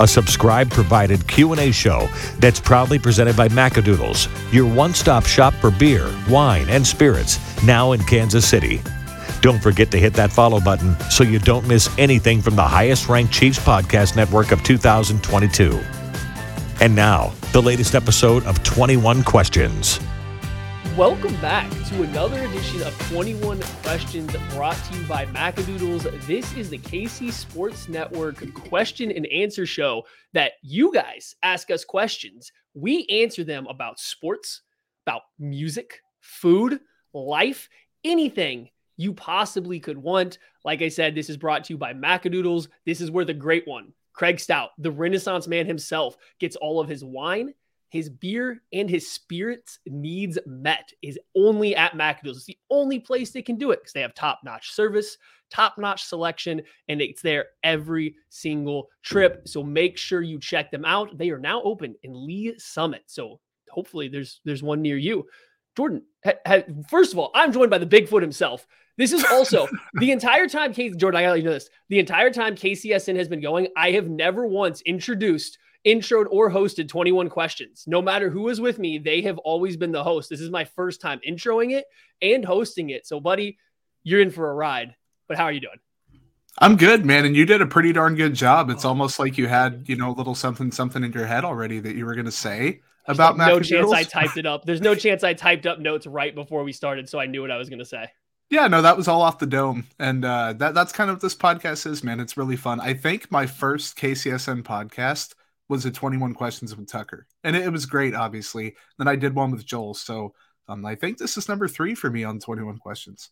a subscribe provided Q&A show that's proudly presented by Macadoodles, your one-stop shop for beer, wine, and spirits, now in Kansas City. Don't forget to hit that follow button so you don't miss anything from the highest ranked Chiefs podcast network of 2022. And now, the latest episode of 21 Questions. Welcome back to another edition of 21 Questions brought to you by Macadoodles. This is the KC Sports Network question and answer show that you guys ask us questions. We answer them about sports, about music, food, life, anything you possibly could want. Like I said, this is brought to you by Macadoodles. This is where the great one, Craig Stout, the Renaissance man himself, gets all of his wine, his beer, and his spirits needs met is only at Macadoodles. It's the only place they can do it because they have top notch service, top notch selection, and it's there every single trip. So make sure you check them out. They are now open in Lee Summit. So hopefully there's there's one near you. Jordan, ha, ha, first of all, I'm joined by the Bigfoot himself. This is also the entire time, Casey Jordan. I gotta let you know this. The entire time KCSN has been going, I have never once introduced, introed, or hosted 21 questions. No matter who is with me, they have always been the host. This is my first time introing it and hosting it. So, buddy, you're in for a ride. But how are you doing? I'm good, man, and you did a pretty darn good job. It's almost like you had, you know, a little something, something in your head already that you were going to say about no chance I typed it up. There's no chance I typed up notes right before we started, so I knew what I was going to say. Yeah, no, that was all off the dome, and uh, that that's kind of what this podcast is, man. It's really fun. I think my first KCSN podcast was a 21 questions with Tucker, and it, it was great. Obviously, then I did one with Joel, so um, I think this is number three for me on 21 questions.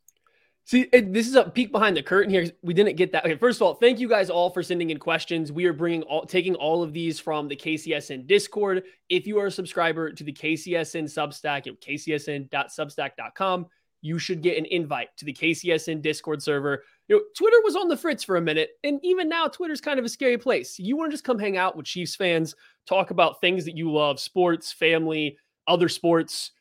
See, this is a peek behind the curtain here. We didn't get that. Okay, first of all, thank you guys all for sending in questions. We are bringing all, taking all of these from the KCSN Discord. If you are a subscriber to the KCSN Substack, know, kcsn.substack.com, you should get an invite to the KCSN Discord server. You know, Twitter was on the fritz for a minute, and even now, Twitter's kind of a scary place. You want to just come hang out with Chiefs fans, talk about things that you love, sports, family, other sports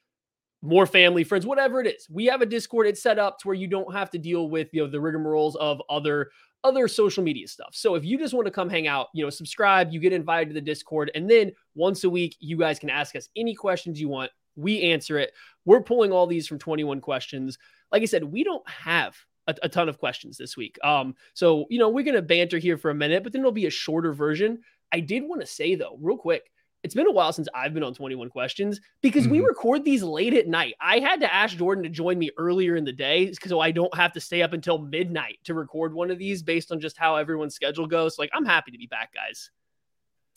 more family, friends, whatever it is. We have a Discord. It's set up to where you don't have to deal with you know the rigmaroles of other other social media stuff. So if you just want to come hang out, you know, subscribe, you get invited to the Discord, and then once a week, you guys can ask us any questions you want. We answer it. We're pulling all these from 21 questions. Like I said, we don't have a, a ton of questions this week. Um, so you know, we're gonna banter here for a minute, but then it'll be a shorter version. I did want to say though, real quick, it's been a while since I've been on 21 questions because mm-hmm. we record these late at night. I had to ask Jordan to join me earlier in the day so I don't have to stay up until midnight to record one of these based on just how everyone's schedule goes. Like I'm happy to be back, guys.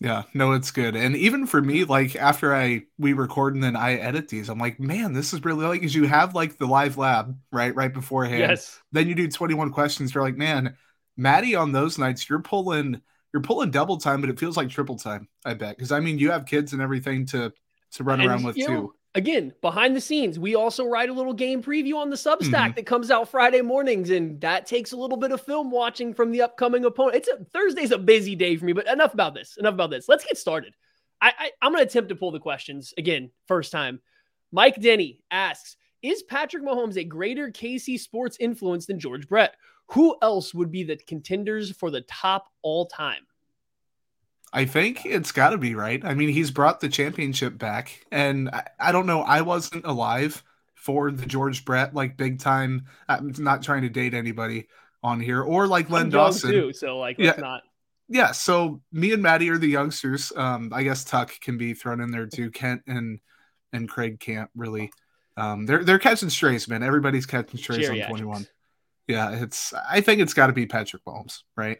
Yeah, no, it's good. And even for me, like after I we record and then I edit these, I'm like, man, this is really like because you have like the live lab, right? Right beforehand. Yes. Then you do 21 questions. You're like, man, Maddie, on those nights, you're pulling you're pulling double time, but it feels like triple time. I bet because I mean you have kids and everything to to run and, around with too. Again, behind the scenes, we also write a little game preview on the Substack mm-hmm. that comes out Friday mornings, and that takes a little bit of film watching from the upcoming opponent. It's a Thursday's a busy day for me, but enough about this. Enough about this. Let's get started. I, I I'm going to attempt to pull the questions again, first time. Mike Denny asks Is Patrick Mahomes a greater KC sports influence than George Brett? Who else would be the contenders for the top all time? I think it's got to be right. I mean, he's brought the championship back, and I, I, don't know. I wasn't alive for the George Brett like big time. I'm not trying to date anybody on here, or like Len Dawson too. So like, yeah. not. Yeah, so me and Maddie are the youngsters. Um, I guess Tuck can be thrown in there too. Kent and and Craig can't really. Um, they're they're catching strays, man. Everybody's catching strays on 21. Yeah, it's. I think it's got to be Patrick Mahomes, right?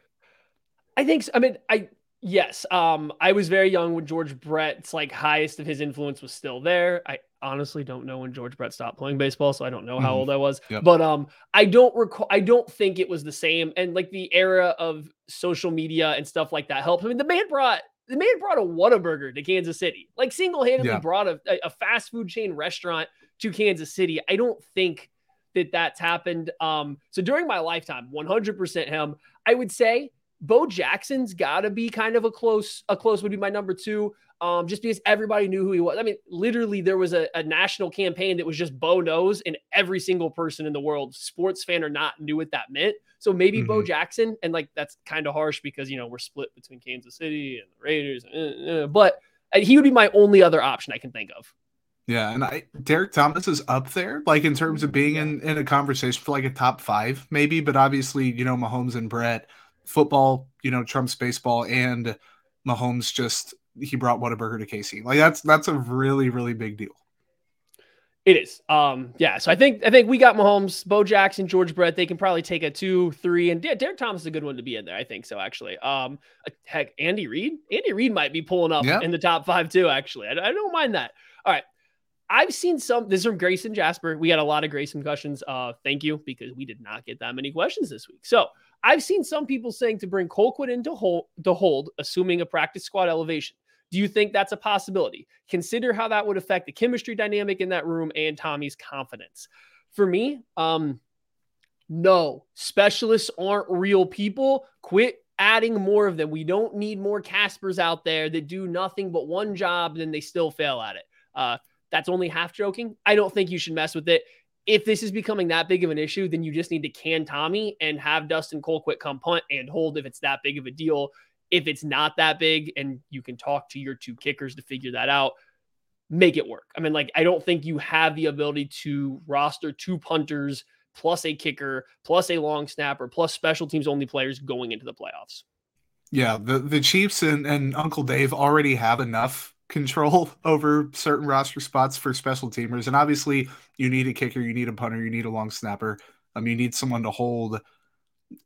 I think. So. I mean, I Yes. Um, I was very young when George Brett's like highest of his influence was still there. I honestly don't know when George Brett stopped playing baseball, so I don't know how mm-hmm. old I was. Yep. But um, I don't recall. I don't think it was the same. And like the era of social media and stuff like that helped. I mean, the man brought the man brought a Whataburger to Kansas City. Like single handedly yeah. brought a, a fast food chain restaurant to Kansas City. I don't think that that's happened. Um, so during my lifetime, 100% him. I would say Bo Jackson's got to be kind of a close, a close would be my number two. Um, just because everybody knew who he was. I mean, literally, there was a, a, national campaign that was just Bo knows, and every single person in the world, sports fan or not, knew what that meant. So maybe mm-hmm. Bo Jackson, and like that's kind of harsh because you know we're split between Kansas City and the Raiders, uh, uh, but uh, he would be my only other option I can think of. Yeah, and I Derrick Thomas is up there, like in terms of being in, in a conversation for like a top five, maybe. But obviously, you know, Mahomes and Brett football, you know, Trump's baseball, and Mahomes just he brought Whataburger to KC. Like that's that's a really really big deal. It is. Um, yeah. So I think I think we got Mahomes, Bo Jackson, George Brett. They can probably take a two, three, and Derrick Thomas is a good one to be in there. I think so. Actually, um, heck, Andy Reid. Andy Reid might be pulling up yeah. in the top five too. Actually, I, I don't mind that. All right. I've seen some. This is from Grayson Jasper. We got a lot of Grayson questions. Uh, thank you because we did not get that many questions this week. So I've seen some people saying to bring Colquitt into hold, to hold, assuming a practice squad elevation. Do you think that's a possibility? Consider how that would affect the chemistry dynamic in that room and Tommy's confidence. For me, um, no, specialists aren't real people. Quit adding more of them. We don't need more Caspers out there that do nothing but one job, then they still fail at it. Uh, that's only half joking. I don't think you should mess with it if this is becoming that big of an issue, then you just need to can Tommy and have Dustin Colquitt come punt and hold if it's that big of a deal. If it's not that big and you can talk to your two kickers to figure that out, make it work. I mean, like, I don't think you have the ability to roster two punters plus a kicker plus a long snapper plus special teams only players going into the playoffs. Yeah, the, the Chiefs and, and Uncle Dave already have enough control over certain roster spots for special teamers. And obviously, you need a kicker, you need a punter, you need a long snapper. Um, you need someone to hold.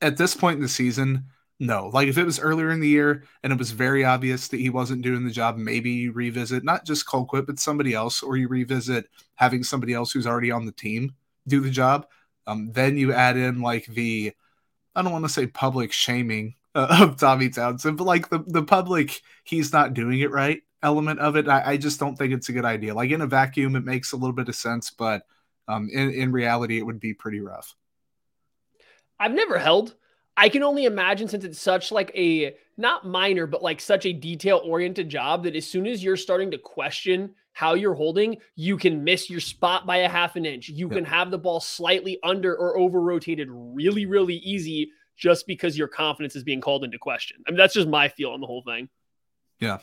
At this point in the season, no. Like if it was earlier in the year and it was very obvious that he wasn't doing the job, maybe you revisit not just Colquitt, but somebody else, or you revisit having somebody else who's already on the team do the job. Um, then you add in like the, I don't want to say public shaming uh, of Tommy Townsend, but like the the public, he's not doing it right element of it, I, I, just don't think it's a good idea. Like in a vacuum, it makes a little bit of sense, but um, in, in reality, it would be pretty rough. I've never held. I can only imagine since it's such like a not minor, but like such a detail oriented job that as soon as you're starting to question how you're holding, you can miss your spot by a half an inch. You can have the ball slightly under or over rotated really, really easy just because your confidence is being called into question. I mean, that's just my feel on the whole thing. Yeah,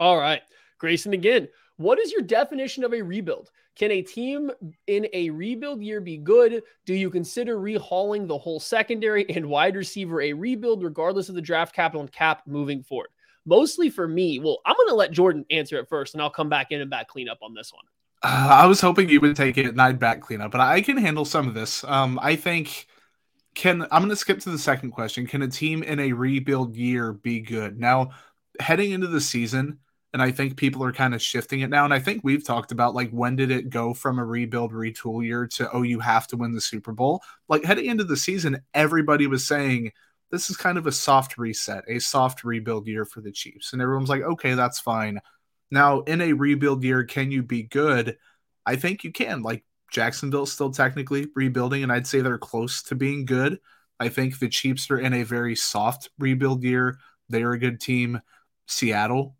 all right. Grayson again. What is your definition of a rebuild? Can a team in a rebuild year be good? Do you consider rehauling the whole secondary and wide receiver a rebuild, regardless of the draft capital and cap moving forward? Mostly for me. Well, I'm going to let Jordan answer it first, and I'll come back in and back clean up on this one. Uh, I was hoping you would take it and I'd back clean up, but I can handle some of this. Um, I think can I'm going to skip to the second question. Can a team in a rebuild year be good? Now, heading into the season, and I think people are kind of shifting it now. And I think we've talked about like when did it go from a rebuild retool year to oh you have to win the Super Bowl? Like heading into the season, everybody was saying this is kind of a soft reset, a soft rebuild year for the Chiefs. And everyone's like, okay, that's fine. Now, in a rebuild year, can you be good? I think you can. Like Jacksonville's still technically rebuilding, and I'd say they're close to being good. I think the Chiefs are in a very soft rebuild year. They're a good team. Seattle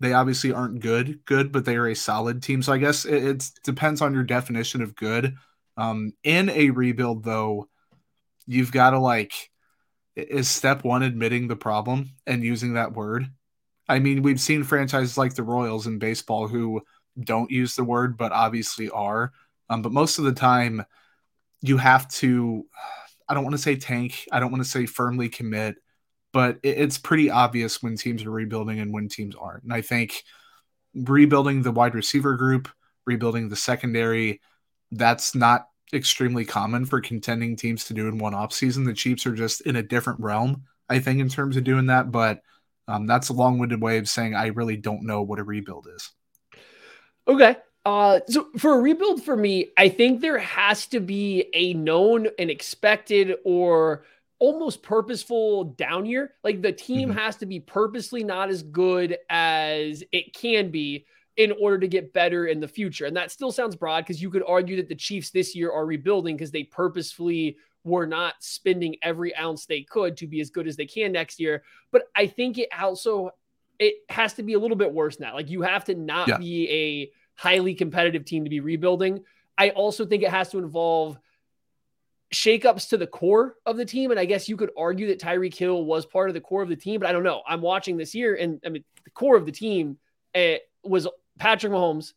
They obviously aren't good, good, but they are a solid team. So I guess it, it depends on your definition of good. Um, in a rebuild, though, you've got to like is step one admitting the problem and using that word. I mean, we've seen franchises like the Royals in baseball who don't use the word, but obviously are. Um, but most of the time, you have to. I don't want to say tank. I don't want to say firmly commit but it's pretty obvious when teams are rebuilding and when teams aren't. And I think rebuilding the wide receiver group, rebuilding the secondary, that's not extremely common for contending teams to do in one off season. The Chiefs are just in a different realm, I think, in terms of doing that. But um, that's a long winded way of saying I really don't know what a rebuild is. Okay. Uh, so for a rebuild for me, I think there has to be a known and expected or almost purposeful down year. Like the team mm-hmm. has to be purposely not as good as it can be in order to get better in the future. And that still sounds broad because you could argue that the Chiefs this year are rebuilding because they purposefully were not spending every ounce they could to be as good as they can next year. But I think it also it has to be a little bit worse now. Like you have to not yeah. be a highly competitive team to be rebuilding. I also think it has to involve shakeups to the core of the team. And I guess you could argue that Tyreek Hill was part of the core of the team, but I don't know. I'm watching this year, and I mean, the core of the team uh, was Patrick Mahomes,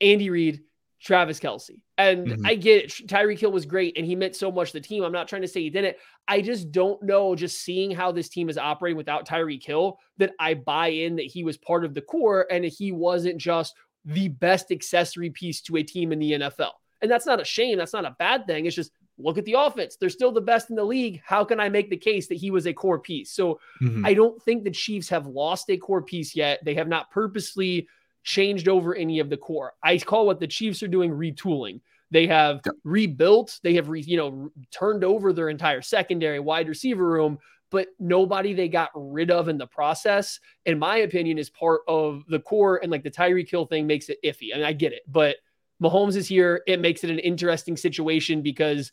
Andy Reid, Travis Kelce. And mm-hmm. I get it. Tyreek Hill was great and he meant so much to the team. I'm not trying to say he didn't. I just don't know, just seeing how this team is operating without Tyreek Hill, that I buy in that he was part of the core and he wasn't just the best accessory piece to a team in the NFL. And that's not a shame. That's not a bad thing. It's just look at the offense. They're still the best in the league. How can I make the case that he was a core piece? So mm-hmm. I don't think the Chiefs have lost a core piece yet. They have not purposely changed over any of the core. I call what the Chiefs are doing retooling. They have rebuilt, they have re, you know turned over their entire secondary wide receiver room, but nobody they got rid of in the process, in my opinion, is part of the core. And like the Tyreek Hill thing makes it iffy. I mean, I get it, but Mahomes is here. It makes it an interesting situation because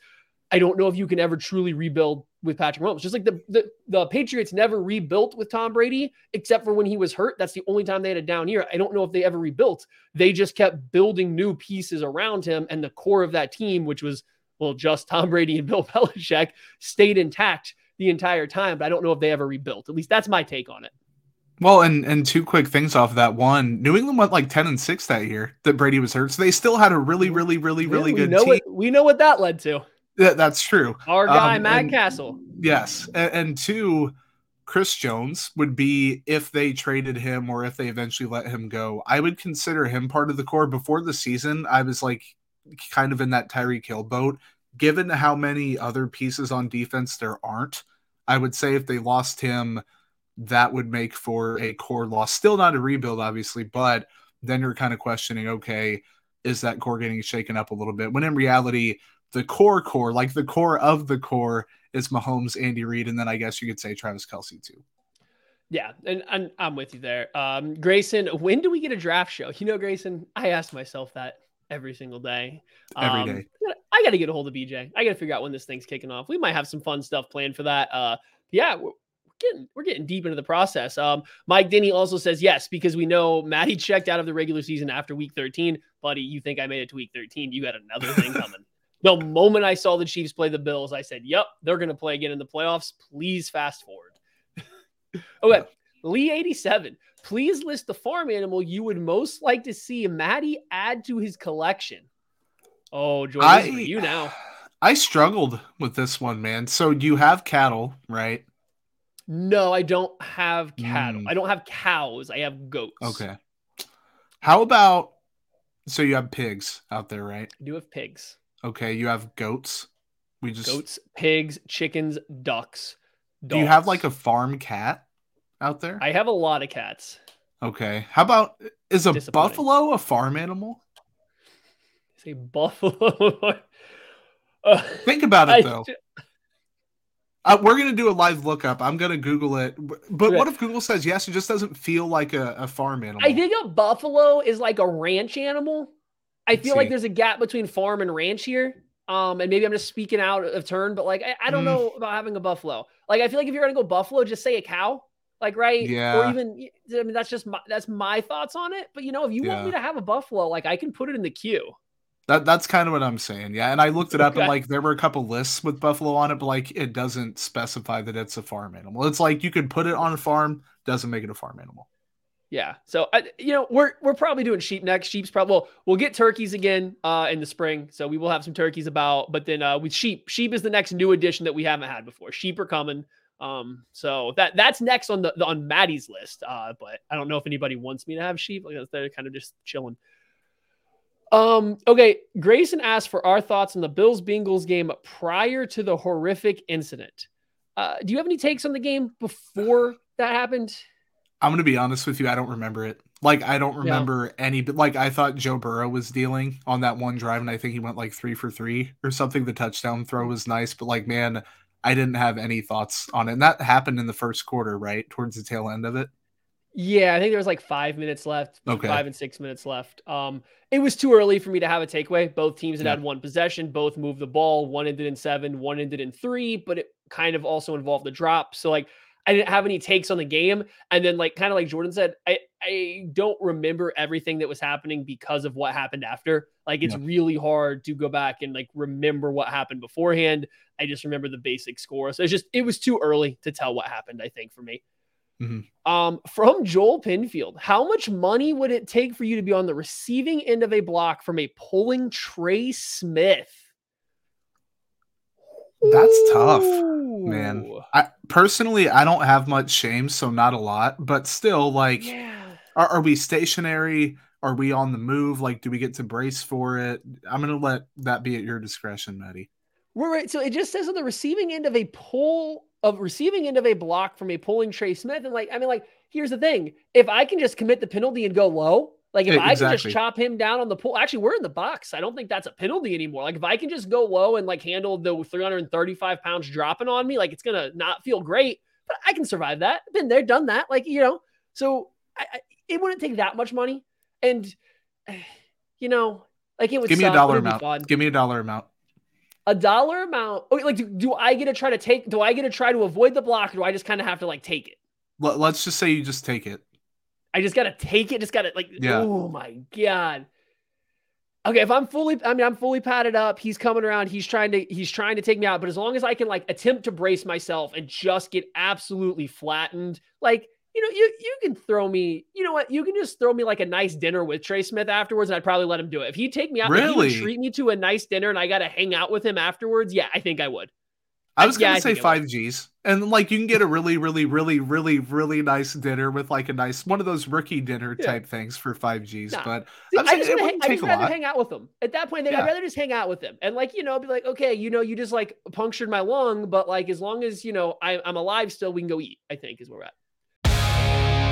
I don't know if you can ever truly rebuild with Patrick Mahomes. Just like the, the, the Patriots never rebuilt with Tom Brady, except for when he was hurt. That's the only time they had a down year. I don't know if they ever rebuilt. They just kept building new pieces around him, and the core of that team, which was well, just Tom Brady and Bill Belichick, stayed intact the entire time. But I don't know if they ever rebuilt. At least that's my take on it. Well, and and two quick things off of that. One, New England went like ten and six that year that Brady was hurt, so they still had a really, really, really, really yeah, good know team. What, we know what that led to. Yeah, that's true. Our guy, um, Matt and, Cassel. Yes. And, and, two, Chris Jones would be if they traded him or if they eventually let him go. I would consider him part of the core. Before the season, I was like kind of in that Tyreek Hill boat. Given how many other pieces on defense there aren't, I would say if they lost him, that would make for a core loss. Still not a rebuild, obviously, but then you're kind of questioning okay, is that core getting shaken up a little bit? When in reality, the core core, like the core of the core, is Mahomes, Andy Reid, and then I guess you could say Travis Kelce too. Yeah, and, and I'm with you there. Um, Grayson, when do we get a draft show? You know, Grayson, I ask myself that every single day. Um, every day. I got to get a hold of BJ. I got to figure out when this thing's kicking off. We might have some fun stuff planned for that. Uh, yeah, getting we're getting deep into the process. Um, Mike Denny also says yes because we know Matty checked out of the regular season after week 13. Buddy, you think I made it to week 13? You got another thing coming. The moment I saw the Chiefs play the Bills, I said, "Yep, they're going to play again in the playoffs." Please fast forward. okay, Lee eighty seven. Please list the farm animal you would most like to see Matty add to his collection. Oh, Jordan, I, you now. I struggled with this one, man. So you have cattle, right? No, I don't have cattle. Mm. I don't have cows. I have goats. Okay. How about so you have pigs out there, right? I do have pigs. Okay, you have goats. We just goats, pigs, chickens, ducks. Dogs. Do you have like a farm cat out there? I have a lot of cats. Okay. How about is a buffalo a farm animal? Is a buffalo? uh, Think about it I, though. Uh, we're gonna do a live lookup. I'm gonna Google it. But what if Google says yes? It just doesn't feel like a, a farm animal. I think a buffalo is like a ranch animal. I feel like there's a gap between farm and ranch here. Um, and maybe I'm just speaking out of turn, but like I, I don't mm. know about having a buffalo. Like I feel like if you're gonna go buffalo, just say a cow. Like, right? Yeah. Or even, I mean, that's just my, that's my thoughts on it. But you know, if you want me to have a Buffalo, like, I can put it in the queue. That that's kind of what I'm saying. Yeah, and I looked it up and like there were a couple lists with buffalo on it, but like it doesn't specify that it's a farm animal. It's like you could put it on a farm, doesn't make it a farm animal. Yeah. So I, you know, we're we're probably doing sheep next. Sheep's probably well, we'll get turkeys again uh in the spring. So we will have some turkeys about, but then uh with sheep, sheep is the next new addition that we haven't had before. Sheep are coming. Um, so that that's next on the, the on Maddie's list. Uh, but I don't know if anybody wants me to have sheep. Like they're kind of just chilling. Um, okay, Grayson asked for our thoughts on the Bills Bengals game prior to the horrific incident. Uh, do you have any takes on the game before that happened? I'm gonna be honest with you, I don't remember it. Like I don't Yeah. remember any but like I thought Joe Burrow was dealing on that one drive, and I think he went like three for three or something. The touchdown throw was nice, but like man, I didn't have any thoughts on it. And that happened in the first quarter, right? Towards the tail end of it. Yeah, I think there was like five minutes left, Okay. five and six minutes left. Um, it was too early for me to have a takeaway. Both teams had Yeah. had one possession, both moved the ball. One ended in seven, one ended in three, but it kind of also involved the drop. So like, I didn't have any takes on the game. And then like, kind of like Jordan said, I I don't remember everything that was happening because of what happened after. Like, it's Yeah. really hard to go back and like remember what happened beforehand. I just remember the basic score. So it's just it was too early to tell what happened. I think for me. Mhm. Um, from Joel Pinfield, how much money would it take for you to be on the receiving end of a block from a pulling Trey Smith? That's tough, man. I personally I don't have much shame, so not a lot, but still like Yeah. are, are we stationary? Are we on the move? Like, do we get to brace for it? I'm gonna let that be at your discretion, Maddie. Right. So it just says on the receiving end of a pull of receiving end of a block from a pulling Trey Smith. And like, I mean, like, here's the thing. If I can just commit the penalty and go low, like if I can just chop him down on the pull, actually, we're in the box. I don't think that's a penalty anymore. Like if I can just go low and like handle the 335 pounds dropping on me, like it's gonna not feel great, but I can survive that. Been there, done that. Like, you know, so I, I, it wouldn't take that much money. And you know, like it would Give me a suck, but dollar amount. Give me a dollar amount. A dollar amount. Okay, like do, do I get to try to take? Do I get to try to avoid the block, or do I just kind of have to like take it? Let, let's just say you just take it. I just gotta take it. Just gotta like. Yeah. Oh my god. Okay, if I'm fully, I mean, I'm fully padded up. He's coming around. He's trying to, he's trying to take me out. But as long as I can like attempt to brace myself and just get absolutely flattened, like you know, you you can throw me. You know what? You can just throw me like a nice dinner with Trey Smith afterwards, and I'd probably let him do it. If he'd take me out, he Really? would treat me to a nice dinner, and I got to hang out with him afterwards, yeah, I think I would. I was Yeah, gonna I say think I would. five G's, and like you can get a really, really, really, really, really nice dinner with like a nice one of those rookie dinner Yeah. type things for five G's. Nah. But See, I'm I, saying, just it hang, I just rather lot. hang out with them. At that point, Yeah. I'd rather just hang out with them and like you know, be like, okay, you know, you just like punctured my lung, but like as long as you know I, I'm alive still, we can go eat. I think is where we're at.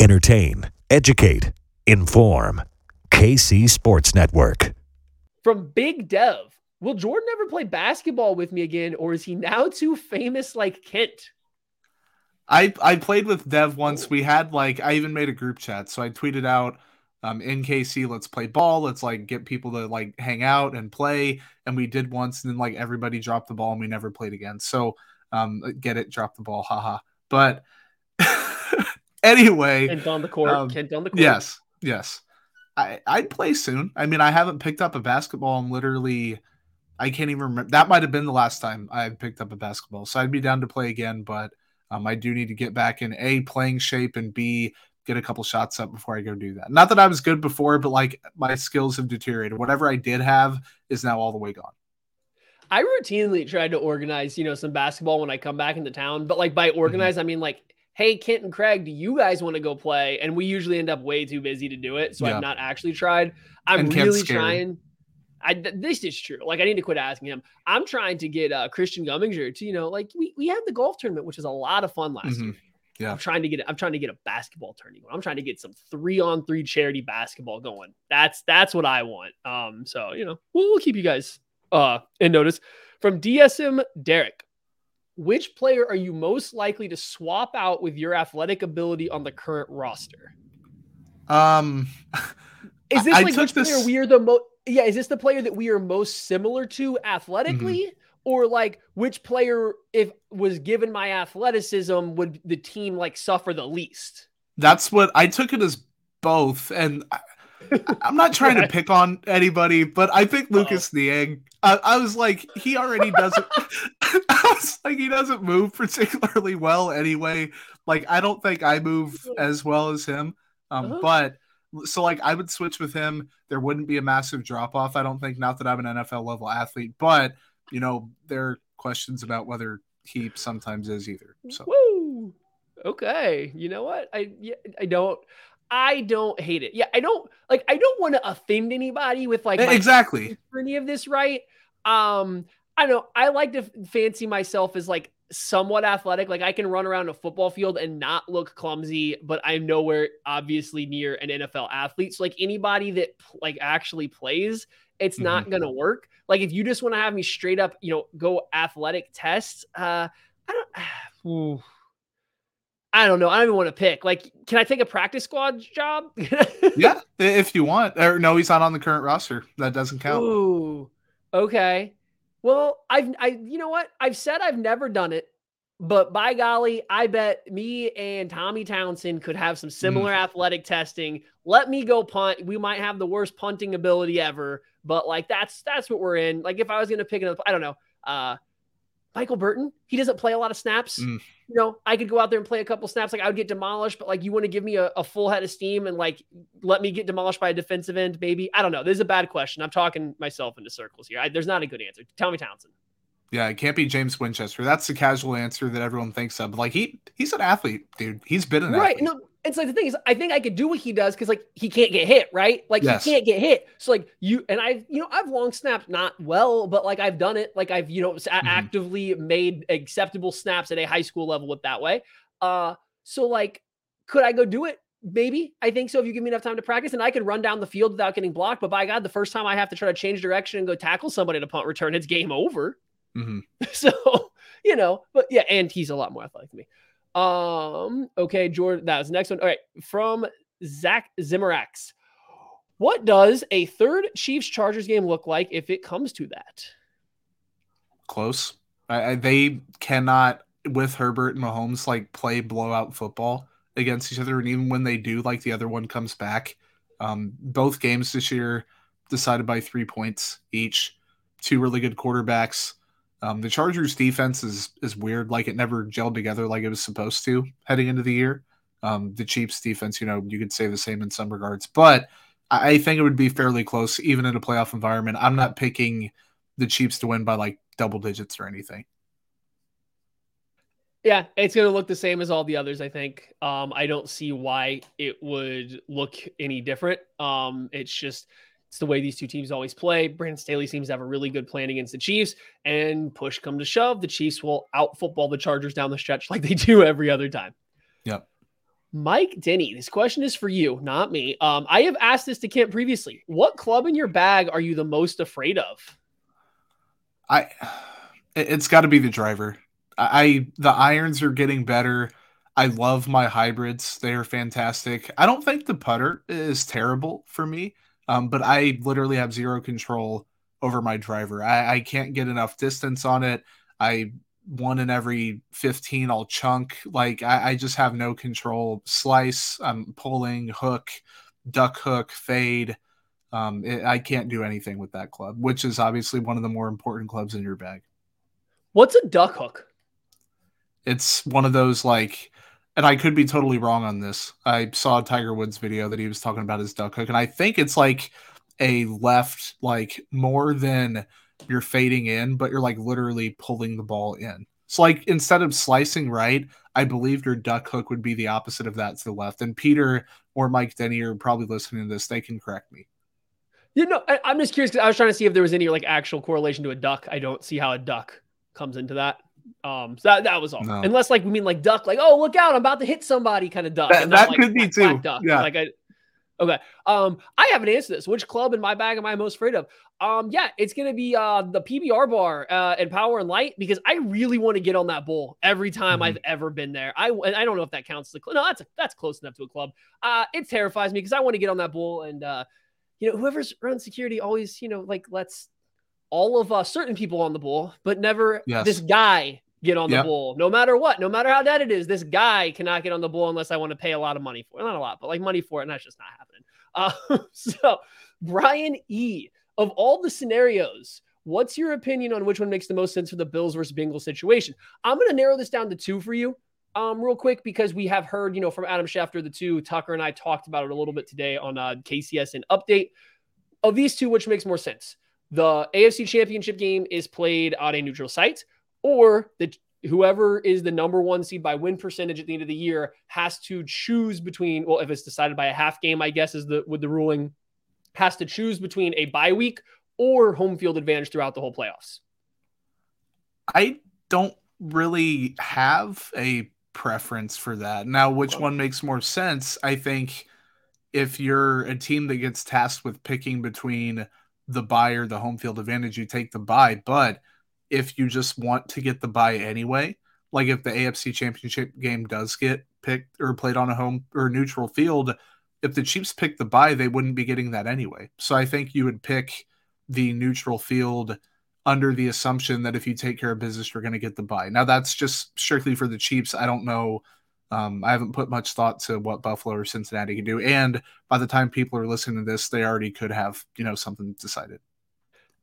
Entertain, educate, inform. KC Sports Network. From Big Dev, will Jordan ever play basketball with me again, or is he now too famous like Kent? I I played with Dev once. We had like I even made a group chat, so I tweeted out um, in KC, let's play ball. Let's like get people to like hang out and play. And we did once, and then like everybody dropped the ball, and we never played again. So um, get it, drop the ball, haha. But anyway, Kent on the court. Um, Kent on the court. Yes, yes. I I'd play soon. I mean, I haven't picked up a basketball in literally. I can't even remember. That might have been the last time I picked up a basketball. So I'd be down to play again, but um, I do need to get back in a playing shape and b get a couple shots up before I go do that. Not that I was good before, but like my skills have deteriorated. Whatever I did have is now all the way gone. I routinely tried to organize, you know, some basketball when I come back into town. But like by mm-hmm. organize, mm-hmm. I mean like, hey, Kent and Craig, do you guys want to go play? And we usually end up way too busy to do it. So yeah. I've not actually tried. I'm really trying. I, this is true. Like I need to quit asking him. I'm trying to get uh, Christian Gumminger to, you know, like we, we had the golf tournament, which was a lot of fun last mm-hmm. year. Yeah. I'm trying to get I'm trying to get a basketball tourney I'm trying to get some three on three charity basketball going. That's that's what I want. Um, so you know, we'll, we'll keep you guys uh in notice. From DSM Derek, which player are you most likely to swap out with your athletic ability on the current roster? Um is this I like which this... player we are the most yeah, is this the player that we are most similar to athletically? Mm-hmm or like which player if was given my athleticism would the team like suffer the least that's what i took it as both and I, am not trying to pick on anybody but i think lucas oh. niang I, I, was like he already doesn't i was like he doesn't move particularly well anyway like i don't think i move as well as him um uh-huh. but so like I would switch with him. There wouldn't be a massive drop off. I don't think. Not that I'm an NFL level athlete, but you know, there are questions about whether he sometimes is either. So. Woo! Okay. You know what? I yeah, I don't I don't hate it. Yeah, I don't like I don't want to offend anybody with like exactly for any of this, right? Um, I don't know I like to fancy myself as like somewhat athletic. Like I can run around a football field and not look clumsy, but I'm nowhere obviously near an NFL athlete. So like anybody that like actually plays it's mm-hmm. not to work. Like if you just want to have me straight up, you know, go athletic tests, uh, I don't. I don't know. I don't even want to pick. Like, can I take a practice squad job? yeah, if you want. Or no, he's not on the current roster. That doesn't count. Ooh, okay. Well, I've, I, you know what? I've said I've never done it, but by golly, I bet me and Tommy Townsend could have some similar mm. athletic testing. Let me go punt. We might have the worst punting ability ever, but like that's that's what we're in. Like if I was gonna pick another, I don't know. Uh Michael Burton, he doesn't play a lot of snaps. Mm. You know, I could go out there and play a couple snaps. Like I would get demolished, but like you want to give me a, a, full head of steam and like let me get demolished by a defensive end, maybe. I don't know. This is a bad question. I'm talking myself into circles here. I, there's not a good answer. Tommy Townsend. Yeah, it can't be James Winchester. That's the casual answer that everyone thinks of. Like he he's an athlete, dude. He's been an right. athlete. No, it's like the thing is, I think I could do what he does because like he can't get hit, right? Like yes. he can't get hit. So like you and I, you know, I've long snapped not well, but like I've done it. Like I've you know mm-hmm. actively made acceptable snaps at a high school level with that way. Uh, so like, could I go do it? Maybe I think so. If you give me enough time to practice, and I can run down the field without getting blocked. But by God, the first time I have to try to change direction and go tackle somebody to punt return, it's game over. Mm-hmm. So you know, but yeah, and he's a lot more athletic than me. Um, okay, Jordan, that was the next one. All right, from Zach Zimmerax. What does a third Chiefs Chargers game look like if it comes to that? Close. I, I, they cannot, with Herbert and Mahomes, like play blowout football against each other. And even when they do, like the other one comes back. Um, both games this year decided by three points each. Two really good quarterbacks. Um, the Chargers defense is is weird, like it never gelled together like it was supposed to heading into the year. Um, the Chiefs defense, you know, you could say the same in some regards, but I think it would be fairly close, even in a playoff environment. I'm not picking the Chiefs to win by like double digits or anything. Yeah, it's going to look the same as all the others, I think. Um, I don't see why it would look any different. Um, it's just It's the way these two teams always play. Brandon Staley seems to have a really good plan against the Chiefs, and push come to shove, the Chiefs will out football the Chargers down the stretch like they do every other time. Yep. Mike Denny, this question is for you, not me. Um, I have asked this to Kent previously. What club in your bag are you the most afraid of? I, it's got to be the driver. I the irons are getting better. I love my hybrids; they are fantastic. I don't think the putter is terrible for me, um, but I literally have zero control over my driver. I, I can't get enough distance on it. I one in every 15 I'll chunk. Like I, I just have no control. Slice, I'm pulling, hook, duck hook, fade. Um, it, I can't do anything with that club, which is obviously one of the more important clubs in your bag. What's a duck hook? It's one of those like, and I could be totally wrong on this. I saw Tiger Woods video that he was talking about his duck hook, and I think it's like a left, like more than you're fading in, but you're like literally pulling the ball in. So like instead of slicing right, I believe your duck hook would be the opposite of that to the left. And Peter or Mike Denny are probably listening to this. They can correct me. You know, I, am just curious because I was trying to see if there was any like actual correlation to a duck. I don't see how a duck comes into that. Um, so that, that was all. No. Unless like we mean like duck, like oh look out, I'm about to hit somebody kind of duck. That, that like, could be too. Duck. Yeah. Like I, Okay. Um, I haven't answered this. Which club in my bag am I most afraid of? Um, yeah, it's gonna be uh the PBR bar uh and Power and Light because I really want to get on that bowl every time mm-hmm. I've ever been there. I and I don't know if that counts as a club. No, that's a, that's close enough to a club. Uh, it terrifies me because I want to get on that bowl and uh, you know, whoever's run security always, you know, like lets all of uh certain people on the bull, but never yes. this guy get on the yep. bull. No matter what no matter how dead it is this guy cannot get on the bull unless i want to pay a lot of money for it. Not a lot but like money for it and that's just not happening. Uh, so brian e of all the scenarios what's your opinion on which one makes the most sense for the bills versus bengals situation? I'm going to narrow this down to two for you um, real quick because we have heard you know from adam schefter the two tucker and i talked about it a little bit today on uh, kcsn update. Of these two which makes more sense the afc championship game is played on a neutral site or the whoever is the number one seed by win percentage at the end of the year has to choose between well if it's decided by a half game i guess is the with the ruling has to choose between a bye week or home field advantage throughout the whole playoffs. I don't really have a preference for that. Now which one makes more sense i think if you're a team that gets tasked with picking between the bye or the home field advantage you take the bye. but if you just want to get the bye anyway. Like if the AFC championship game does get picked or played on a home or neutral field, if the Chiefs pick the bye, they wouldn't be getting that anyway. So I think you would pick the neutral field under the assumption that if you take care of business, you're going to get the bye. Now that's just strictly for the Chiefs. I don't know. Um, I haven't put much thought to what Buffalo or Cincinnati can do. And by the time people are listening to this, they already could have, you know, something decided.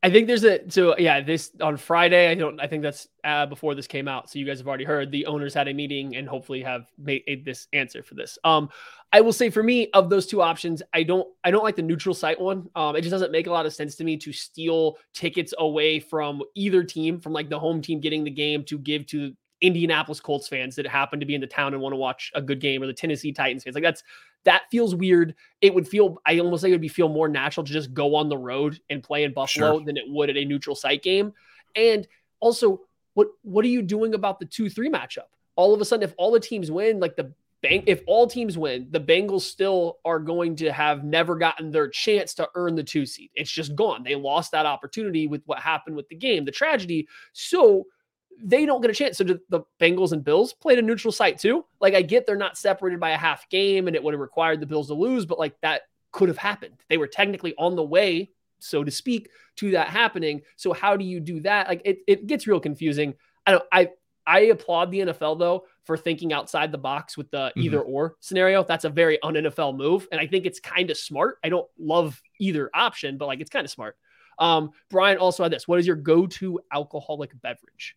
I think there's a so yeah this on Friday I don't I think that's uh, before this came out so you guys have already heard the owners had a meeting and hopefully have made this answer for this. Um, I will say for me of those two options I don't I don't like the neutral site one. Um, it just doesn't make a lot of sense to me to steal tickets away from either team from like the home team getting the game to give to Indianapolis Colts fans that happen to be in the town and want to watch a good game or the Tennessee Titans fans. Like that's that feels weird. It would feel I almost think it would be feel more natural to just go on the road and play in Buffalo sure. than it would at a neutral site game. And also, what what are you doing about the 2-3 matchup? All of a sudden if all the teams win, like the bank if all teams win, the Bengals still are going to have never gotten their chance to earn the 2 seed. It's just gone. They lost that opportunity with what happened with the game, the tragedy. So they don't get a chance. So the Bengals and Bills played a neutral site too. Like I get they're not separated by a half game and it would have required the Bills to lose, but like that could have happened. They were technically on the way, so to speak, to that happening. So how do you do that? Like it, it gets real confusing. I don't I I applaud the NFL though for thinking outside the box with the mm-hmm. either or scenario. That's a very un NFL move. And I think it's kind of smart. I don't love either option, but like it's kind of smart. Um, Brian also had this. What is your go-to alcoholic beverage?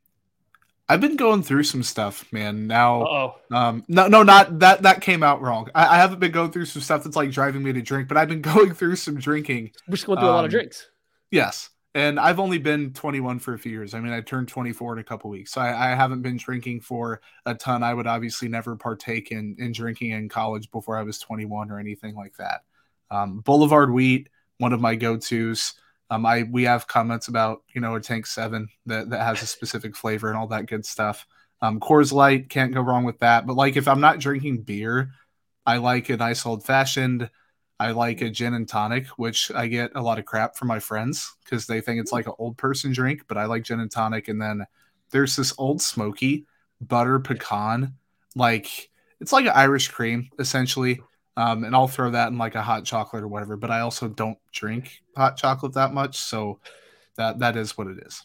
I've been going through some stuff, man. Now, Uh-oh. um, no, no, not that. That came out wrong. I, I, haven't been going through some stuff that's like driving me to drink, but I've been going through some drinking. We're just going through um, a lot of um, drinks. Yes, and I've only been 21 for a few years. I mean, I turned 24 in a couple weeks, so I, I, haven't been drinking for a ton. I would obviously never partake in in drinking in college before I was 21 or anything like that. Um, Boulevard Wheat one of my go-tos. Um, I we have comments about you know a tank seven that that has a specific flavor and all that good stuff. Um, Coors Light can't go wrong with that. But like if I'm not drinking beer, I like a nice old fashioned. I like a gin and tonic, which I get a lot of crap from my friends because they think it's like an old person drink. But I like gin and tonic. And then there's this Ole Smoky butter pecan, like it's like an Irish cream essentially. Um, and I'll throw that in like a hot chocolate or whatever. But I also don't drink hot chocolate that much, so that that is what it is.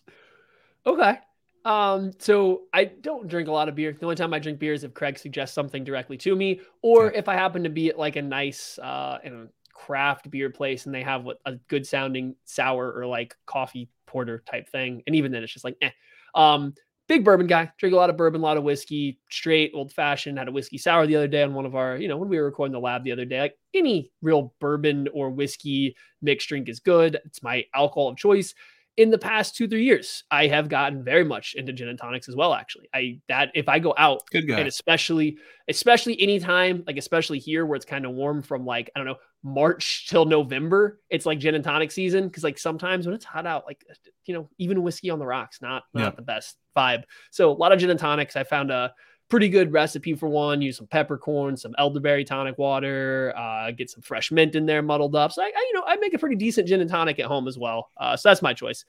Okay. Um, so I don't drink a lot of beer. The only time I drink beer is if Craig suggests something directly to me, or yeah. if I happen to be at like a nice uh know, craft beer place and they have what a good sounding sour or like coffee porter type thing. And even then it's just like eh. Um, big bourbon guy, drink a lot of bourbon, a lot of whiskey, straight, old fashioned. Had a whiskey sour the other day on one of our, you know, when we were recording the lab the other day. Like any real bourbon or whiskey mixed drink is good. It's my alcohol of choice. In the past two, three years, I have gotten very much into gin and tonics as well. Actually, I that if I go out, good guy. and especially, especially anytime, like especially here where it's kind of warm from like I don't know March till November, it's like gin and tonic season. Cause like sometimes when it's hot out, like, you know, even whiskey on the rocks, not, not yeah. the best vibe. So a lot of gin and tonics. I found a pretty good recipe for one. Use some peppercorn, some elderberry tonic water, uh, get some fresh mint in there muddled up. So I, I, you know, I make a pretty decent gin and tonic at home as well. Uh, so that's my choice.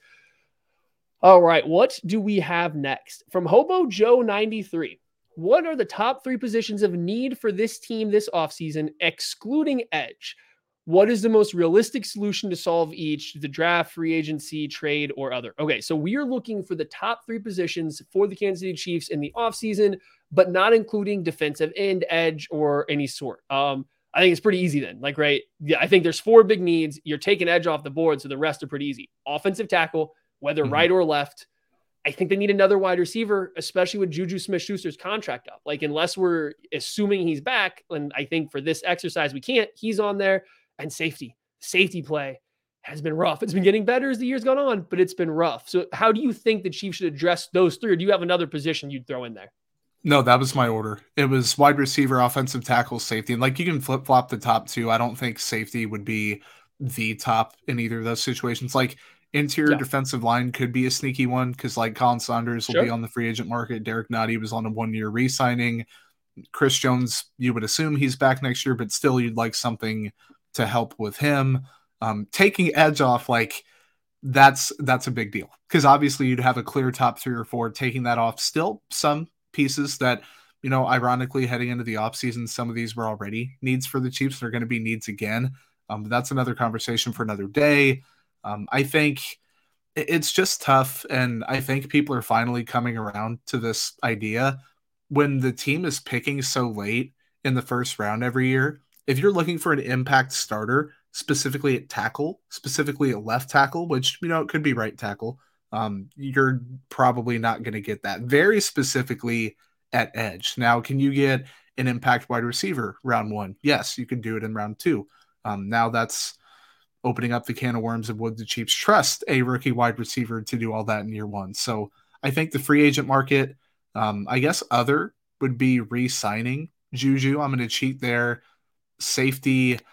All right. What do we have next from Hobo Joe 93? What are the top three positions of need for this team this offseason, excluding edge? What is the most realistic solution to solve each the draft, free agency, trade, or other? Okay, so we are looking for the top three positions for the Kansas City Chiefs in the offseason, but not including defensive end, edge, or any sort. Um, I think it's pretty easy then. Like, right? Yeah, I think there's four big needs. You're taking edge off the board, so the rest are pretty easy. Offensive tackle, whether mm-hmm. right or left, I think they need another wide receiver, especially with Juju Smith Schuster's contract up. Like, unless we're assuming he's back, and I think for this exercise we can't, he's on there. And safety, safety play has been rough. It's been getting better as the years gone on, but it's been rough. So, how do you think the Chiefs should address those three? Or do you have another position you'd throw in there? No, that was my order. It was wide receiver, offensive tackle, safety. And like you can flip flop the top two. I don't think safety would be the top in either of those situations. Like Interior yeah. defensive line could be a sneaky one because like Khalen Saunders will sure. be on the free agent market. Derrick Nnadi was on a one year re signing. Chris Jones, you would assume he's back next year, but still you'd like something to help with him. Um, taking edge off, like that's that's a big deal because obviously you'd have a clear top three or four. Taking that off, still some pieces that you know, ironically, heading into the offseason, some of these were already needs for the Chiefs. They're going to be needs again. Um, that's another conversation for another day. Um, I think it's just tough. And I think people are finally coming around to this idea when the team is picking so late in the first round every year. If you're looking for an impact starter, specifically at tackle, specifically at left tackle, which, you know, it could be right tackle, um, you're probably not going to get that. Very specifically at edge. Now, can you get an impact wide receiver round one? Yes, you can do it in round two. Um, now that's opening up the can of worms of would the Chiefs trust a rookie wide receiver to do all that in year one. So I think the free agent market, um, I guess other would be re-signing Juju. I'm going to cheat there. Safety.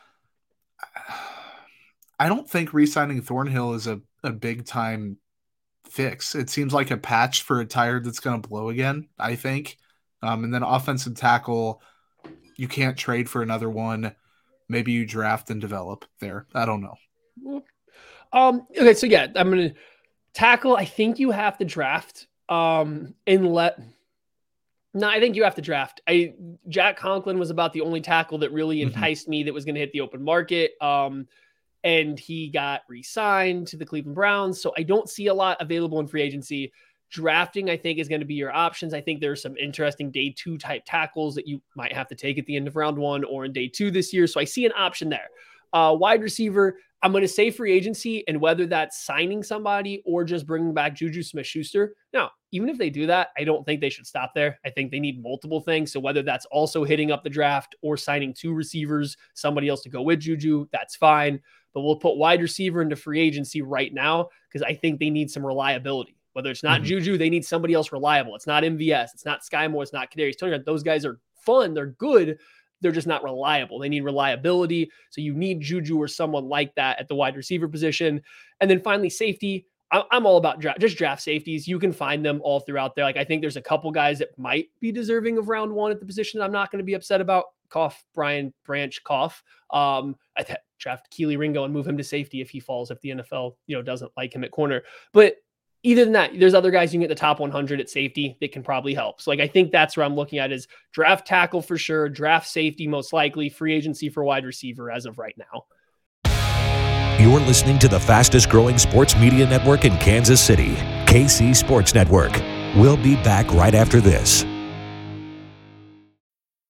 I don't think re-signing Thornhill is a, a big time fix. It seems like a patch for a tire that's going to blow again, I think. Um, and then offensive tackle, you can't trade for another one maybe you draft and develop there. I don't know. Um. Okay. So yeah, I'm gonna tackle. I think you have to draft. Um. And let. No, I think you have to draft. I Jack Conklin was about the only tackle that really mm-hmm. enticed mm-hmm. me that was going to hit the open market. Um, and he got re-signed to the Cleveland Browns. So I don't see a lot available in free agency. Drafting, I think, is going to be your options. I think there's some interesting day two type tackles that you might have to take at the end of round one or in day two this year. So I see an option there. Uh, wide receiver, I'm going to say free agency, and whether that's signing somebody or just bringing back Juju Smith Schuster. Now, even if they do that, I don't think they should stop there. I think they need multiple things. So whether that's also hitting up the draft or signing two receivers, somebody else to go with Juju, that's fine. But we'll put wide receiver into free agency right now because I think they need some reliability. Whether it's not mm-hmm. Juju, they need somebody else reliable. It's not MVS. It's not Skyy Moore. It's not Kadarius Toney. Those guys are fun. They're good. they're just not reliable. They need reliability. So you need Juju or someone like that at the wide receiver position. And then finally, safety. I'm all about draft, just draft safeties. You can find them all throughout there. Like I think there's a couple guys that might be deserving of round one at the position. I'm not going to be upset about. Cough, Brian Branch, cough. Um, I draft Kelee Ringo and move him to safety if he falls. If the NFL, you know, doesn't like him at corner, but either than that, there's other guys you can get the top 100 at safety that can probably help. So like I think that's where I'm looking at is draft tackle for sure, draft safety most likely, free agency for wide receiver as of right now. You're listening to the fastest growing sports media network in Kansas City, KC Sports Network. We'll be back right after this.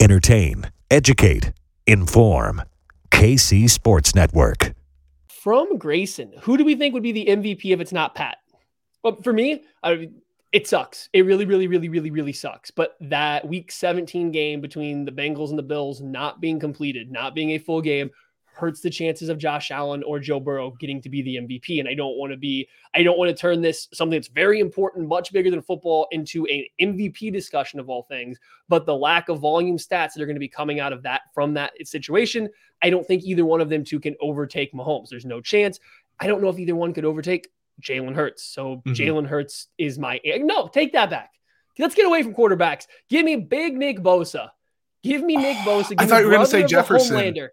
Entertain, educate, inform. KC Sports Network. From Grayson, who do we think would be the MVP if it's not Pat? Well, for me, I, it sucks. It really, really, really, really, really sucks. But that week 17 game between the Bengals and the Bills not being completed, not being a full game, hurts the chances of Josh Allen or Joe Burrow getting to be the MVP. And I don't want to be, I don't want to turn this something that's very important, much bigger than football, into an MVP discussion of all things. But the lack of volume stats that are going to be coming out of that from that situation, I don't think either one of them two can overtake Mahomes. There's no chance. I don't know if either one could overtake Jalen Hurts. So mm-hmm. Jalen Hurts is my no. Take that back. Let's get away from quarterbacks. Give me big Nick Bosa. Give me Nick Bosa. I thought you were going to say Jefferson.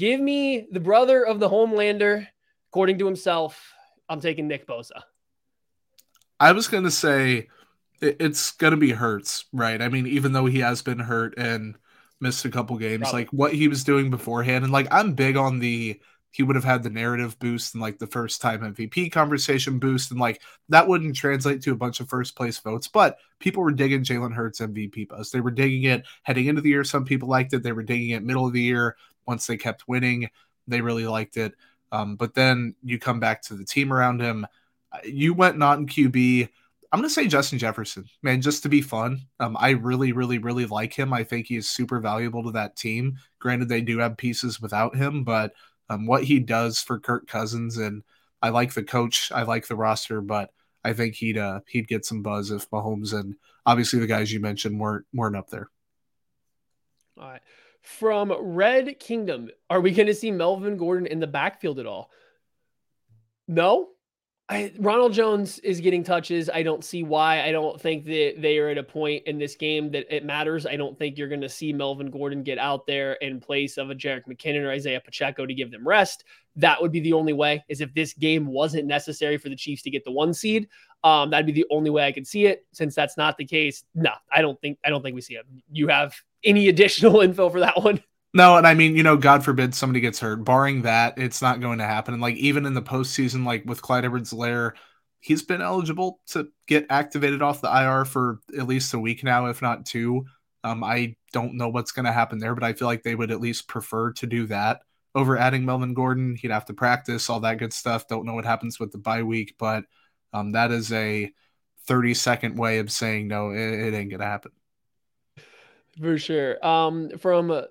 Give me the brother of the Homelander, according to himself. I'm taking Nick Bosa. I was going to say it's going to be Hurts, right? I mean, even though he has been hurt and missed a couple games, Probably. like what he was doing beforehand. And like, I'm big on the he would have had the narrative boost and like the first time MVP conversation boost. And like that wouldn't translate to a bunch of first place votes, but people were digging Jalen Hurts MVP buzz. They were digging it heading into the year. Some people liked it. They were digging it middle of the year once they kept winning, they really liked it. Um, but then you come back to the team around him. You went not in QB. I'm going to say Justin Jefferson, man, just to be fun. Um, I really, really, really like him. I think he is super valuable to that team. Granted, they do have pieces without him, but um, what he does for Kirk Cousins and I like the coach, I like the roster, but I think he'd uh, he'd get some buzz if Mahomes and obviously the guys you mentioned weren't weren't up there. All right from Red Kingdom. Are we going to see Melvin Gordon in the backfield at all? No. I, Ronald Jones is getting touches. I don't see why. I don't think that they are at a point in this game that it matters. I don't think you're going to see Melvin Gordon get out there in place of a Jerick McKinnon or Isaiah Pacheco to give them rest. That would be the only way. Is if this game wasn't necessary for the Chiefs to get the one seed. Um, that'd be the only way I could see it. Since that's not the case, no, I don't think I don't think we see it. You have any additional info for that one? No, and I mean, you know, God forbid somebody gets hurt. Barring that, it's not going to happen. And like even in the postseason, like with Clyde Edwards-Helaire, he's been eligible to get activated off the IR for at least a week now, if not two. Um, I don't know what's going to happen there, but I feel like they would at least prefer to do that over adding Melvin Gordon. He'd have to practice all that good stuff. Don't know what happens with the bye week, but um, that is a 30 second way of saying no, it, it ain't going to happen for sure. Um, from uh,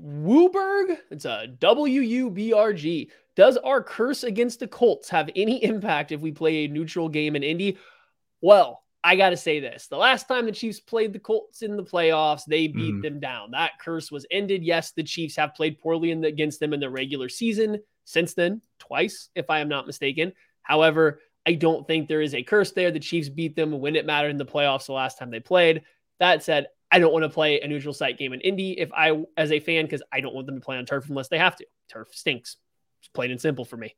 Wooberg, it's a W U B R G. Does our curse against the Colts have any impact if we play a neutral game in Indy? Well, I got to say this. The last time the Chiefs played the Colts in the playoffs, they beat mm. them down. That curse was ended. Yes, the Chiefs have played poorly in the, against them in the regular season since then, twice, if I am not mistaken. However, I don't think there is a curse there. The Chiefs beat them when it mattered in the playoffs the last time they played. That said, I don't want to play a neutral site game in Indy if I, as a fan, because I don't want them to play on turf unless they have to. Turf stinks. It's plain and simple for me.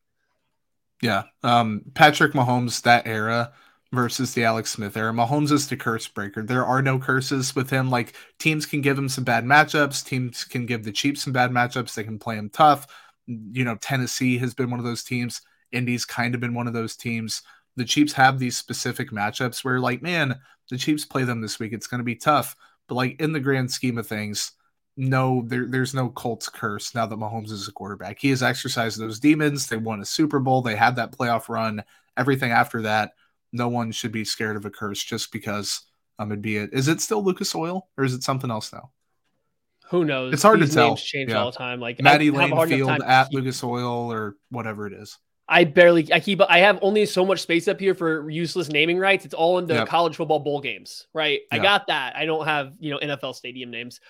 Yeah. Um, Patrick Mahomes, that era versus the Alex Smith era. Mahomes is the curse breaker. There are no curses with him. Like teams can give him some bad matchups. Teams can give the Chiefs some bad matchups. They can play him tough. You know, Tennessee has been one of those teams. Indy's kind of been one of those teams. The Chiefs have these specific matchups where, like, man, the Chiefs play them this week. It's going to be tough. But like in the grand scheme of things, no, there, there's no Colts curse now that Mahomes is a quarterback. He has exercised those demons. They won a Super Bowl. They had that playoff run. Everything after that, no one should be scared of a curse just because um it'd be it. Is it still Lucas Oil or is it something else now? Who knows? It's hard These to tell. Change Yeah. all the time. Like Matty I Lane Field at keep- Lucas Oil or whatever it is. I barely I keep I have only so much space up here for useless naming rights. It's all in the Yep. college football bowl games, right? I got that. I don't have, you know, NFL stadium names.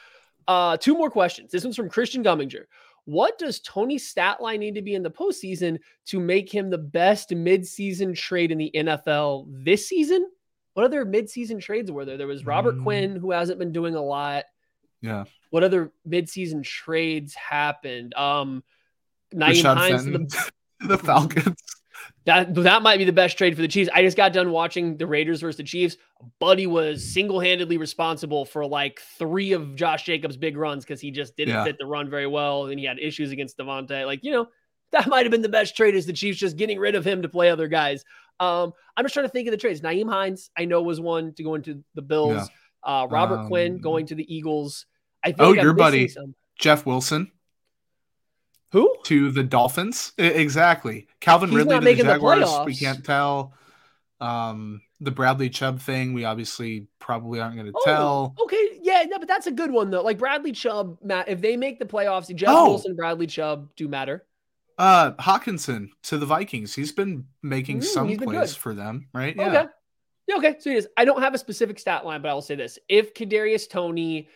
Uh two more questions. This one's from Christian Gumminger. What does Toney Statline need to be in the postseason to make him the best midseason trade in the NFL this season? What other midseason trades were there? There was Robert Mm. Quinn, who hasn't been doing a lot. Yeah. What other midseason trades happened? Um Nyheim Hines the the Falcons. that that might be the best trade for the Chiefs. I just got done watching the Raiders versus the Chiefs. Buddy was single-handedly responsible for like three of Josh Jacobs' big runs because he just didn't Yeah. fit the run very well, and he had issues against Devontae. Like you know, that might have been the best trade is the Chiefs just getting rid of him to play other guys. Um, I'm just trying to think of the trades. Nyheim Hines, I know, was one to go into the Bills. Uh, Robert Quinn Um, going to the Eagles. I feel Oh, I'm your buddy. some. Jeff Wilson Who? to the Dolphins. Exactly. Calvin He's Ridley to the making the Jaguars. we can't tell. Um, the Bradley Chubb thing, we obviously probably aren't going to Oh, tell. Okay, yeah, no, but that's a good one though. Like Bradley Chubb, Matt, if they make the playoffs, Jeff Oh. Wilson, Bradley Chubb do matter. Uh, Hockenson to the Vikings. He's been making Mm, some plays for them, right? Yeah. Okay. Yeah, okay. So it is. I don't have a specific stat line, but I will say this. If Kadarius Toney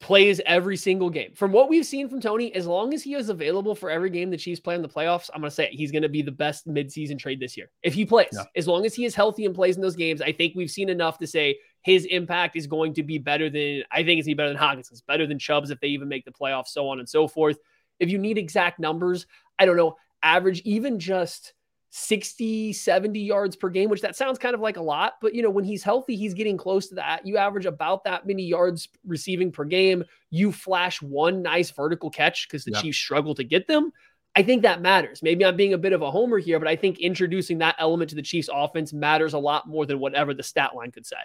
plays every single game, from what we've seen from Toney, as long as he is available for every game the Chiefs play in the playoffs, I'm gonna say it, he's gonna be the best midseason trade this year. If he plays, Yeah. as long as he is healthy and plays in those games, I think we've seen enough to say his impact is going to be better than I think it's gonna be better than Hockenson's, better than Chubb's if they even make the playoffs, so on and so forth. If you need exact numbers, I don't know, average even just 60, 70 yards per game, which that sounds kind of like a lot, but you know, when he's healthy, he's getting close to that. You average about that many yards receiving per game. You flash one nice vertical catch because the. Chiefs struggle to get them. I think that matters. Maybe I'm being a bit of a homer here, but I think introducing that element to the Chiefs offense matters a lot more than whatever the stat line could say.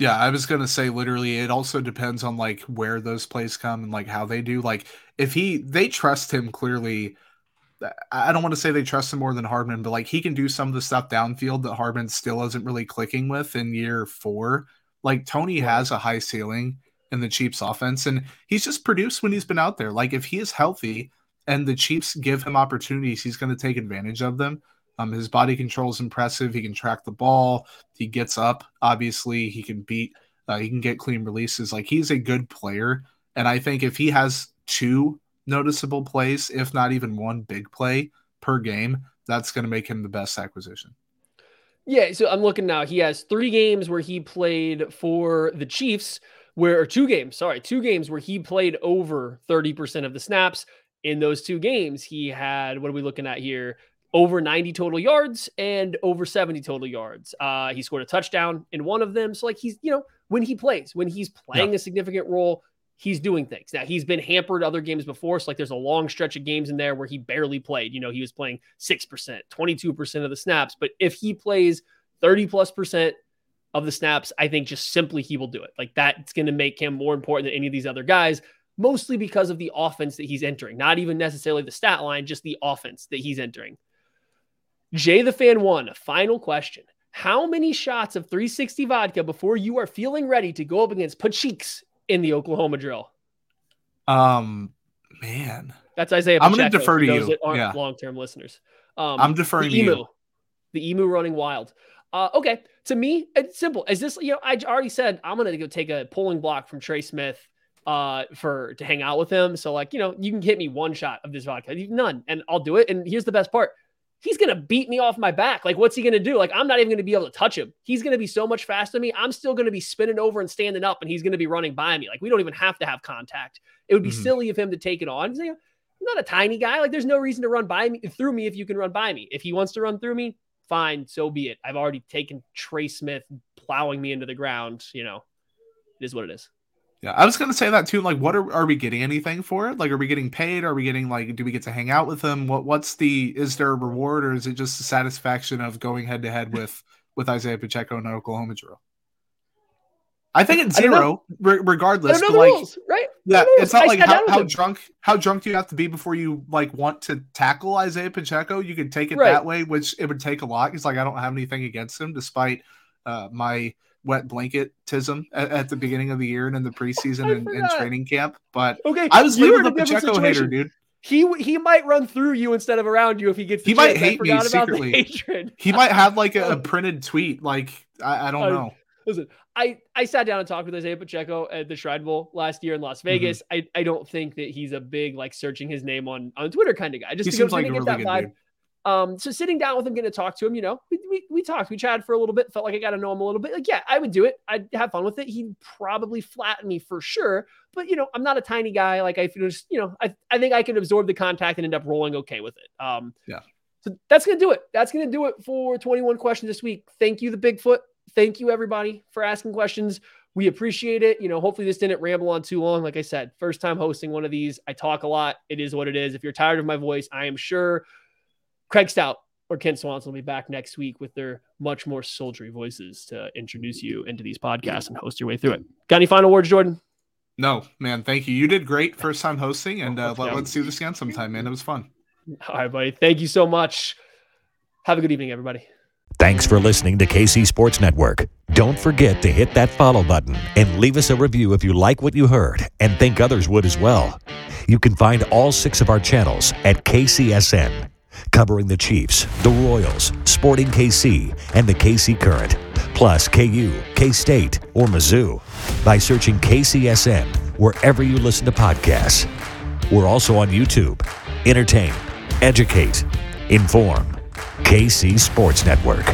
Yeah, I was gonna say literally it also depends on like where those plays come and like how they do. Like if he they trust him clearly. I don't want to say they trust him more than Hardman, but like he can do some of the stuff downfield that Hardman still isn't really clicking with in year four. Like Toney has a high ceiling in the Chiefs offense, and he's just produced when he's been out there. Like if he is healthy and the Chiefs give him opportunities, he's going to take advantage of them. Um, his body control is impressive. He can track the ball. He gets up. Obviously, he can beat. Uh, he can get clean releases. Like he's a good player, and I think if he has two noticeable plays, if not even one big play per game, that's going to make him the best acquisition. Yeah, so I'm looking now. He has three games where he played for the Chiefs, where or two games, sorry, two games where he played over 30% of the snaps. In those two games, he had what are we looking at here? Over 90 total yards and over 70 total yards. Uh, he scored a touchdown in one of them. So, like, he's, you know, when he plays, when he's playing a significant role, he's doing things. Now, he's been hampered other games before. So, like, there's a long stretch of games in there where he barely played. You know, he was playing 6%, 22% of the snaps. But if he plays 30 plus percent of the snaps, I think just simply he will do it. Like, that's going to make him more important than any of these other guys, mostly because of the offense that he's entering, not even necessarily the stat line, just the offense that he's entering. Jay the Fan one, final question. How many shots of 360 vodka before you are feeling ready to go up against Pacheeks in the Oklahoma drill? Um, man, That's Isaiah. I'm gonna defer to you. aren't Yeah. long-term listeners. Um, I'm deferring the to emu, you. the emu running wild. Uh, okay, to me, it's simple. Is this you know? I already said I'm gonna go take a pulling block from Trey Smith uh for to hang out with him. So like you know, you can hit me one shot of this vodka, none, and I'll do it. And here's the best part: he's going to beat me off my back. Like, what's he going to do? Like, I'm not even going to be able to touch him. He's going to be so much faster than me. I'm still going to be spinning over and standing up, and he's going to be running by me. Like, we don't even have to have contact. It would be mm-hmm. silly of him to take it on. I'm not a tiny guy. Like, there's no reason to run by me through me if you can run by me. If he wants to run through me, fine, so be it. I've already taken Trey Smith plowing me into the ground. You know, it is what it is. Yeah, I was gonna say that too. Like, what are are we getting anything for it? Like, are we getting paid? Are we getting like, do we get to hang out with them? What what's the is there a reward or is it just the satisfaction of going head to head with with Isaiah Pacheco and Oklahoma drill? I think it's zero, re- regardless. but like, rules, right? Yeah, it's not I like how, how drunk how drunk do you have to be before you like want to tackle Isaiah Pacheco? You could take it right. that way, which it would take a lot. He's like, I don't have anything against him, despite uh, my wet blanketism at, at the beginning of the year and in the preseason and, and, training camp. But okay, I was leaving the Pacheco hater, dude. He he might run through you instead of around you if he gets. he might hate me secretly. He might have like a, a printed tweet. Like I, I don't know. Listen, I I sat down and talked with Isaiah Pacheco at the Shrine Bowl last year in Las mm-hmm. Vegas. Mm-hmm. I I don't think that he's a big like searching his name on on Twitter kind of guy. Just he seems like a really good vibe. Dude. Um, so sitting down with him, getting to talk to him, you know, we, we, we talked, we chatted for a little bit, felt like I got to know him a little bit. Like, yeah, I would do it. I'd have fun with it. He'd probably flatten me for sure. But, you know, I'm not a tiny guy. Like, I just, you know, I, I think I can absorb the contact and end up rolling okay with it. Um, yeah. So that's going to do it. That's going to do it for 21 questions this week. Thank you, the Bigfoot. Thank you, everybody, for asking questions. We appreciate it. You know, hopefully this didn't ramble on too long. Like I said, first time hosting one of these. I talk a lot. It is what it is. If you're tired of my voice, I am sure Craig Stout or Ken Swanson will be back next week with their much more soldiery voices to introduce you into these podcasts and host your way through it. Got any final words, Jordan? No, man. Thank you. You did great first time hosting, and uh, let, us do this again sometime, man. It was fun. All right, buddy. Thank you so much. Have a good evening, everybody. Thanks for listening to KC Sports Network. Don't forget to hit that follow button and leave us a review if you like what you heard and think others would as well. You can find all six of our channels at KCSN covering the Chiefs, the Royals, Sporting KC, and the KC Current, plus KU, K State, or Mizzou by searching KCSN wherever you listen to podcasts. We're also on YouTube. Entertain, educate, inform. KC Sports Network.